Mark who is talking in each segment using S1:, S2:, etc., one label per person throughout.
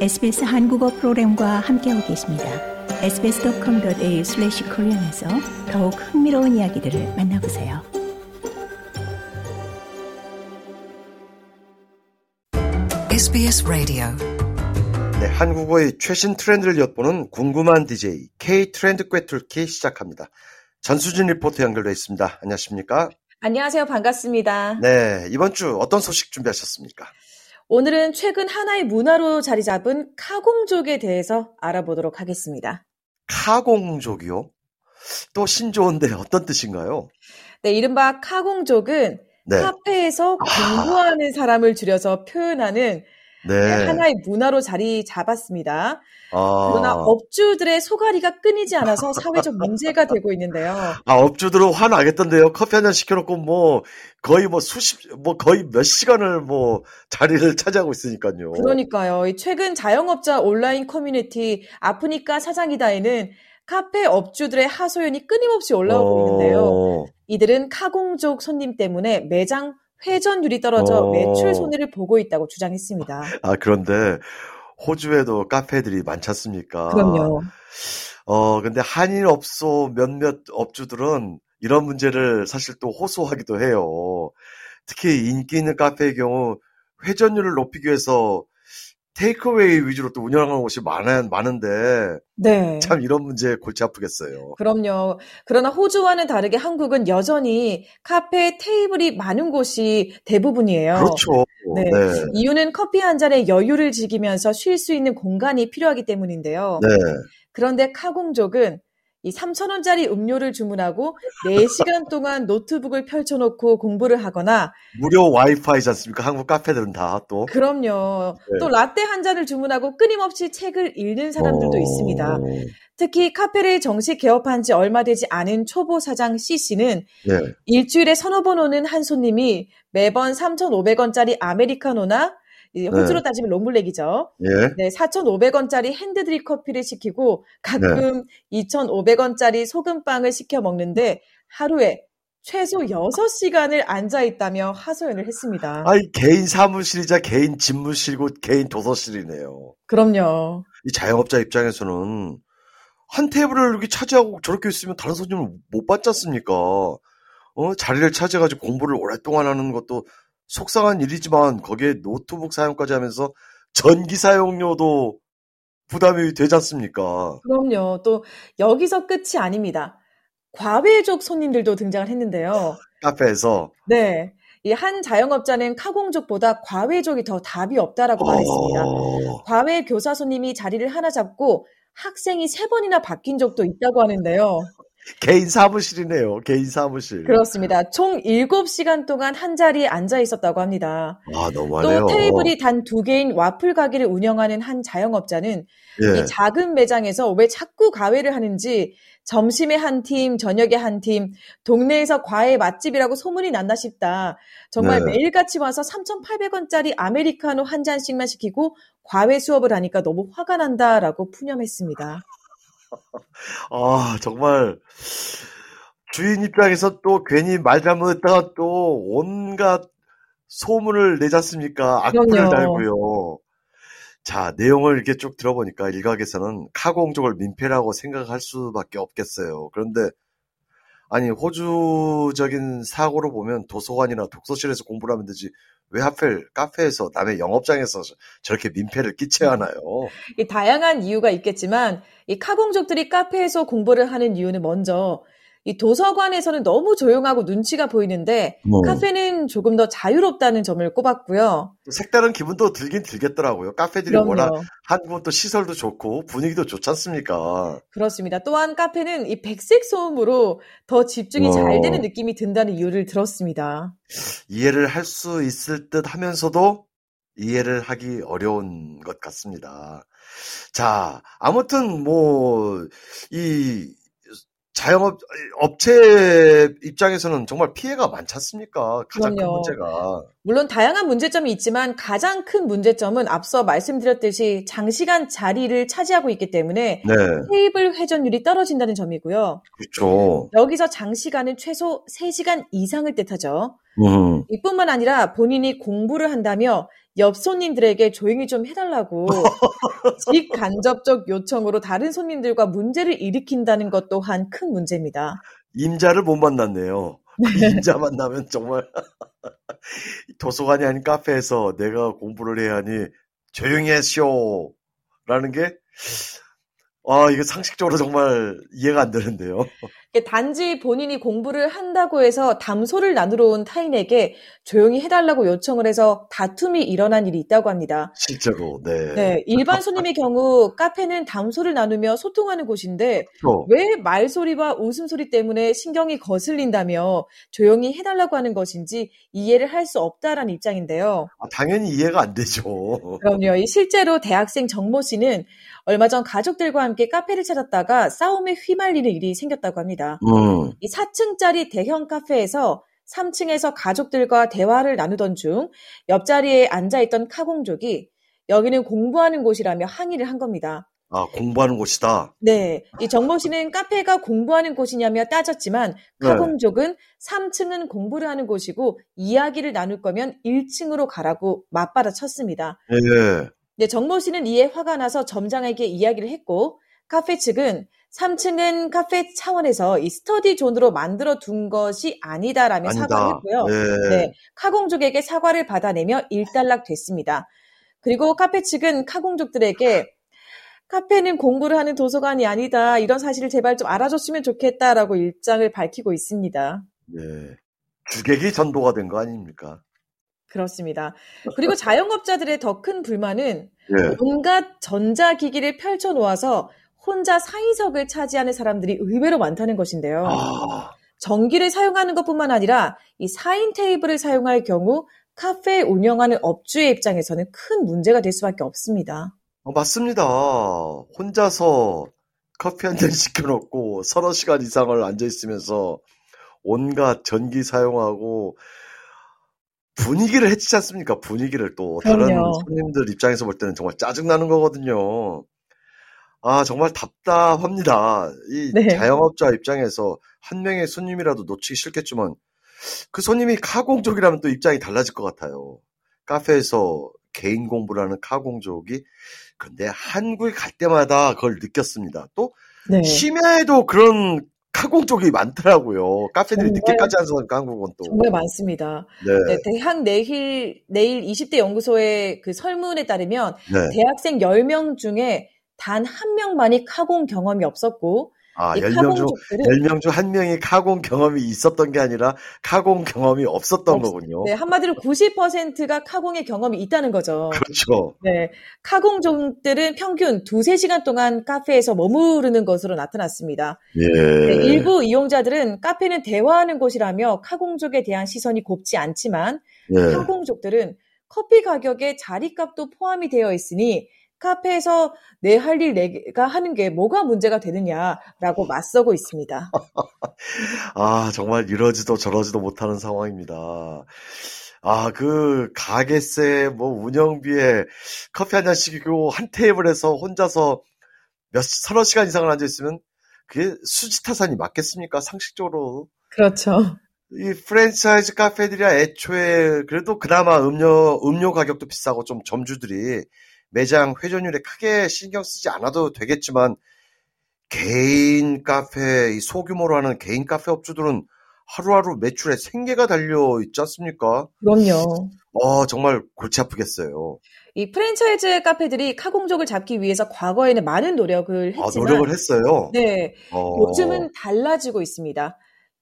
S1: SBS 한국어 프로그램과 함께하고 계십니다. sbs.com.au/korean에서 더욱 흥미로운 이야기들을 만나보세요.
S2: SBS 라디오
S3: 네, 한국어의 최신 트렌드를 엿보는 궁금한 DJ K 트렌드 꿰뚫기 시작합니다. 전수진 리포터 연결돼 있습니다. 안녕하십니까?
S4: 안녕하세요. 반갑습니다.
S3: 네, 이번 주 어떤 소식 준비하셨습니까?
S4: 오늘은 최근 하나의 문화로 자리 잡은 카공족에 대해서 알아보도록 하겠습니다.
S3: 카공족이요? 또 신조어인데 어떤 뜻인가요?
S4: 네, 이른바 카공족은
S3: 네.
S4: 카페에서 공부하는 사람을 줄여서 표현하는
S3: 네.
S4: 하나의 문화로 자리 잡았습니다.
S3: 아,
S4: 그러나 업주들의 소가리가 끊이지 않아서 사회적 문제가 되고 있는데요.
S3: 아, 업주들은 화나겠던데요. 커피 한 잔 시켜놓고 뭐 거의 뭐 수십, 뭐 거의 몇 시간을 뭐 자리를 차지하고 있으니까요.
S4: 그러니까요. 이 최근 자영업자 온라인 커뮤니티 아프니까 사장이다에는 카페 업주들의 하소연이 끊임없이 올라오고 있는데요.
S3: 어,
S4: 이들은 카공족 손님 때문에 매장 회전율이 떨어져
S3: 어.
S4: 매출 손해를 보고 있다고 주장했습니다.
S3: 아, 그런데 호주에도 카페들이 많지 않습니까?
S4: 그럼요.
S3: 어, 근데 한인 업소 몇몇 업주들은 이런 문제를 사실 또 호소하기도 해요. 특히 인기 있는 카페의 경우 회전율을 높이기 위해서 테이크어웨이 위주로 또 운영하는 곳이 많아, 많은데
S4: 네.
S3: 참 이런 문제에 골치 아프겠어요.
S4: 그럼요. 그러나 호주와는 다르게 한국은 여전히 카페 테이블이 많은 곳이 대부분이에요.
S3: 그렇죠.
S4: 네.
S3: 네.
S4: 이유는 커피 한 잔에 여유를 즐기면서 쉴 수 있는 공간이 필요하기 때문인데요.
S3: 네.
S4: 그런데 카공족은 이 3,000원짜리 음료를 주문하고 4시간 동안 노트북을 펼쳐놓고 공부를 하거나
S3: 무료 와이파이지 않습니까? 한국 카페들은 다 또.
S4: 그럼요.
S3: 네.
S4: 또 라떼 한 잔을 주문하고 끊임없이 책을 읽는 사람들도
S3: 어,
S4: 있습니다. 특히 카페를 정식 개업한 지 얼마 되지 않은 초보 사장 C씨는
S3: 네.
S4: 일주일에 서너 번 오는 한 손님이 매번 3,500원짜리 아메리카노나 이 호주로 따지면 롱블랙이죠.
S3: 예.
S4: 네, 4,500원짜리 핸드드립 커피를 시키고 가끔
S3: 네.
S4: 2,500원짜리 소금빵을 시켜 먹는데 하루에 최소 6시간을 앉아 있다며 하소연을 했습니다.
S3: 아이, 개인 사무실이자 개인 집무실이고 개인 도서실이네요.
S4: 그럼요.
S3: 이 자영업자 입장에서는 한 테이블을 이렇게 차지하고 저렇게 있으면 다른 손님을 못 받지 않습니까? 어, 자리를 차지해가지고 공부를 오랫동안 하는 것도 속상한 일이지만 거기에 노트북 사용까지 하면서 전기 사용료도 부담이 되지 않습니까?
S4: 그럼요. 또 여기서 끝이 아닙니다. 과외족 손님들도 등장을 했는데요.
S3: 카페에서.
S4: 네. 이 한 자영업자는 카공족보다 과외족이 더 답이 없다라고 말했습니다.
S3: 어,
S4: 과외 교사 손님이 자리를 하나 잡고 학생이 세 번이나 바뀐 적도 있다고 하는데요.
S3: 개인 사무실이네요. 개인 사무실.
S4: 그렇습니다. 총 7시간 동안 한 자리에 앉아 있었다고 합니다.
S3: 아, 너무하네요.
S4: 또 테이블이 단 두 개인 와플 가게를 운영하는 한 자영업자는
S3: 예.
S4: 이 작은 매장에서 왜 자꾸 과외를 하는지 점심에 한 팀, 저녁에 한 팀, 동네에서 과외 맛집이라고 소문이 났나 싶다. 정말
S3: 네.
S4: 매일같이 와서 3,800원짜리 아메리카노 한 잔씩만 시키고 과외 수업을 하니까 너무 화가 난다라고 푸념했습니다.
S3: 아, 정말 주인 입장에서 또 괜히 말 잘못했다가 또 온갖 소문을 내지 않습니까? 악플을. 달고요. 자, 내용을 이렇게 쭉 들어보니까 일각에서는 카공족을 민폐라고 생각할 수밖에 없겠어요. 그런데 아니 호주적인 사고로 보면 도서관이나 독서실에서 공부를 하면 되지 왜 하필 카페에서 남의 영업장에서 저렇게 민폐를 끼쳐야 하나요?
S4: 이 다양한 이유가 있겠지만 이 카공족들이 카페에서 공부를 하는 이유는 먼저 이 도서관에서는 너무 조용하고 눈치가 보이는데
S3: 뭐.
S4: 카페는 조금 더 자유롭다는 점을 꼽았고요.
S3: 또 색다른 기분도 들긴 들겠더라고요. 카페들이
S4: 그럼요.
S3: 워낙 한국은 또 시설도 좋고 분위기도 좋지 않습니까?
S4: 그렇습니다. 또한 카페는 이 백색 소음으로 더 집중이
S3: 어.
S4: 잘 되는 느낌이 든다는 이유를 들었습니다.
S3: 이해를 할 수 있을 듯 하면서도 이해를 하기 어려운 것 같습니다. 자, 아무튼 뭐, 이, 자영업, 업체 입장에서는 정말 피해가 많지 않습니까? 가장 큰
S4: 그럼요.
S3: 문제가.
S4: 물론 다양한 문제점이 있지만 가장 큰 문제점은 앞서 말씀드렸듯이 장시간 자리를 차지하고 있기 때문에
S3: 네,
S4: 테이블 회전율이 떨어진다는 점이고요.
S3: 그렇죠.
S4: 여기서 장시간은 최소 3시간 이상을 뜻하죠.
S3: 음,
S4: 이뿐만 아니라 본인이 공부를 한다며 옆 손님들에게 조용히 좀 해달라고 직간접적 요청으로 다른 손님들과 문제를 일으킨다는 것 또한 큰 문제입니다.
S3: 임자를 못 만났네요. 그 임자 만나면 정말 도서관이 아닌 카페에서 내가 공부를 해야 하니 조용히 하시오 라는 게 아, 이거 상식적으로 정말 이해가 안 되는데요.
S4: 단지 본인이 공부를 한다고 해서 담소를 나누러 온 타인에게 조용히 해달라고 요청을 해서 다툼이 일어난 일이 있다고 합니다.
S3: 실제로, 네.
S4: 네, 일반 손님의 경우 카페는 담소를 나누며 소통하는 곳인데
S3: 그렇죠.
S4: 왜 말소리와 웃음소리 때문에 신경이 거슬린다며 조용히 해달라고 하는 것인지 이해를 할 수 없다라는 입장인데요.
S3: 아, 당연히 이해가 안 되죠.
S4: 그럼요. 이 실제로 대학생 정모 씨는 얼마 전 가족들과 함께 카페를 찾았다가 싸움에 휘말리는 일이 생겼다고 합니다.
S3: 음,
S4: 이 4층짜리 대형 카페에서 3층에서 가족들과 대화를 나누던 중 옆자리에 앉아있던 카공족이 여기는 공부하는 곳이라며 항의를 한 겁니다.
S3: 아, 공부하는 곳이다.
S4: 네. 이 정모 씨는 카페가 공부하는 곳이냐며 따졌지만
S3: 네.
S4: 카공족은 3층은 공부를 하는 곳이고 이야기를 나눌 거면 1층으로 가라고 맞받아 쳤습니다.
S3: 예.
S4: 네, 정모 씨는 이에 화가 나서 점장에게 이야기를 했고 카페 측은 3층은 카페 차원에서 이 스터디 존으로 만들어 둔 것이 아니다라며 사과를
S3: 아니다.
S4: 했고요.
S3: 예.
S4: 네, 카공족에게 사과를 받아내며 일단락 됐습니다. 그리고 카페 측은 카공족들에게 카페는 공부를 하는 도서관이 아니다. 이런 사실을 제발 좀 알아줬으면 좋겠다라고 일장을 밝히고 있습니다.
S3: 예. 주객이 전도가 된 거 아닙니까?
S4: 그렇습니다. 그리고 자영업자들의 더 큰 불만은
S3: 예.
S4: 온갖 전자기기를 펼쳐 놓아서 혼자 사인석을 차지하는 사람들이 의외로 많다는 것인데요.
S3: 아,
S4: 전기를 사용하는 것뿐만 아니라 이 사인 테이블을 사용할 경우 카페 운영하는 업주의 입장에서는 큰 문제가 될 수밖에 없습니다.
S3: 어, 맞습니다. 혼자서 커피 한 잔 시켜놓고 서너 시간 이상을 앉아있으면서 온갖 전기 사용하고 분위기를 해치지 않습니까? 분위기를 또 다른
S4: 그럼요.
S3: 손님들 입장에서 볼 때는 정말 짜증나는 거거든요. 아, 정말 답답합니다. 이
S4: 네.
S3: 자영업자 입장에서 한 명의 손님이라도 놓치기 싫겠지만 그 손님이 카공족이라면 또 입장이 달라질 것 같아요. 카페에서 개인 공부를 하는 카공족이 근데 한국에 갈 때마다 그걸 느꼈습니다. 또
S4: 네.
S3: 심야에도 그런 카공족이 많더라고요. 카페들이 늦게까지 하는 한국은 또.
S4: 정말 많습니다.
S3: 네.
S4: 네, 대학 내일, 내일 20대 연구소의 그 설문에 따르면
S3: 네.
S4: 대학생 10명 중에 단 한 명만이 카공 경험이 없었고
S3: 아,
S4: 이
S3: 10명 중,
S4: 카공족들은
S3: 10명 중 한 명이 카공 경험이 있었던 게 아니라 카공 경험이 없었던
S4: 없-
S3: 거군요.
S4: 네, 한마디로 90%가 카공의 경험이 있다는 거죠.
S3: 그렇죠.
S4: 네, 카공족들은 평균 두세 시간 동안 카페에서 머무르는 것으로 나타났습니다.
S3: 예.
S4: 네, 일부 이용자들은 카페는 대화하는 곳이라며 카공족에 대한 시선이 곱지 않지만
S3: 예.
S4: 카공족들은 커피 가격에 자리값도 포함이 되어 있으니 카페에서 내 할 일 내가 하는 게 뭐가 문제가 되느냐라고 맞서고 있습니다.
S3: 아, 정말 이러지도 저러지도 못하는 상황입니다. 아, 그, 가게세, 뭐, 운영비에 커피 한 잔 시키고 한 테이블에서 혼자서 몇, 서너 시간 이상을 앉아있으면 그게 수지타산이 맞겠습니까? 상식적으로.
S4: 그렇죠.
S3: 이 프랜차이즈 카페들이야 애초에 그래도 그나마 음료, 음료 가격도 비싸고 좀 점주들이 매장 회전율에 크게 신경 쓰지 않아도 되겠지만 개인 카페, 이 소규모로 하는 개인 카페 업주들은 하루하루 매출에 생계가 달려 있지 않습니까?
S4: 그럼요.
S3: 어, 정말 골치 아프겠어요.
S4: 이 프랜차이즈 카페들이 카공족을 잡기 위해서 과거에는 많은 노력을
S3: 아,
S4: 했지만
S3: 노력을 했어요.
S4: 네,
S3: 어,
S4: 요즘은 달라지고 있습니다.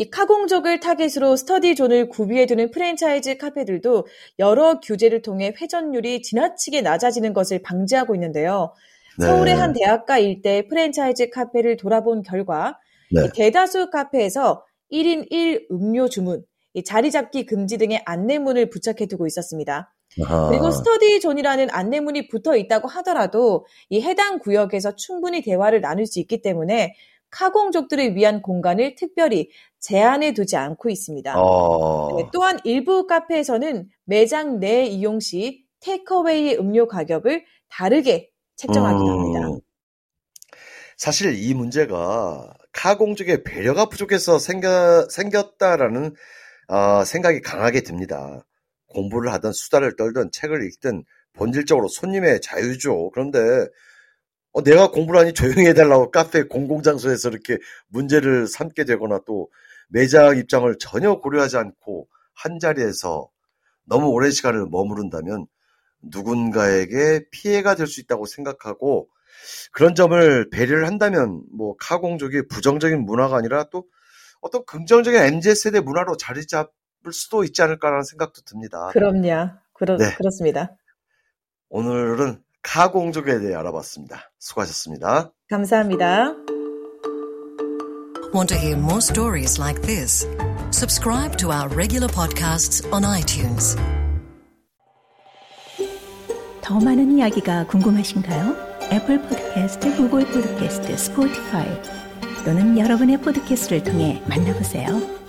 S4: 이 카공족을 타겟으로 study zone을 구비해두는 프랜차이즈 카페들도 여러 규제를 통해 회전율이 지나치게 낮아지는 것을 방지하고 있는데요.
S3: 네.
S4: 서울의 한 대학가 일대 프랜차이즈 카페를 돌아본 결과
S3: 네.
S4: 이 대다수 카페에서 1인 1 음료 주문, 이 자리 잡기 금지 등의 안내문을 부착해 두고 있었습니다.
S3: 아하.
S4: 그리고 study zone이라는 안내문이 붙어 있다고 하더라도 이 해당 구역에서 충분히 대화를 나눌 수 있기 때문에 카공족들을 위한 공간을 특별히 제한해 두지 않고 있습니다.
S3: 어,
S4: 네, 또한 일부 카페에서는 매장 내 이용 시 테이크어웨이 음료 가격을 다르게 책정하기도 합니다.
S3: 음. 사실 이 문제가 카공족의 배려가 부족해서 생겨, 생겼다라는 어, 생각이 강하게 듭니다. 공부를 하든 수다를 떨든 책을 읽든 본질적으로 손님의 자유죠. 그런데 어, 내가 공부를 하니 조용히 해달라고 카페 공공장소에서 이렇게 문제를 삼게 되거나 또 매장 입장을 전혀 고려하지 않고 한 자리에서 너무 오랜 시간을 머무른다면 누군가에게 피해가 될 수 있다고 생각하고 그런 점을 배려를 한다면 뭐 카공족이 부정적인 문화가 아니라 또 어떤 긍정적인 MZ세대 문화로 자리 잡을 수도 있지 않을까라는 생각도 듭니다.
S4: 그럼요. 그렇,
S3: 네.
S4: 그렇습니다.
S3: 오늘은 카공족에 대해 알아봤습니다. 수고하셨습니다.
S4: 감사합니다.
S2: Want to hear more stories like this? Subscribe to our regular podcasts on iTunes.
S1: 더 많은 이야기가 궁금하신가요? 애플 포드캐스트, 구글 포드캐스트, 스포티파이 또는 여러분의 포드캐스트를 통해 만나보세요.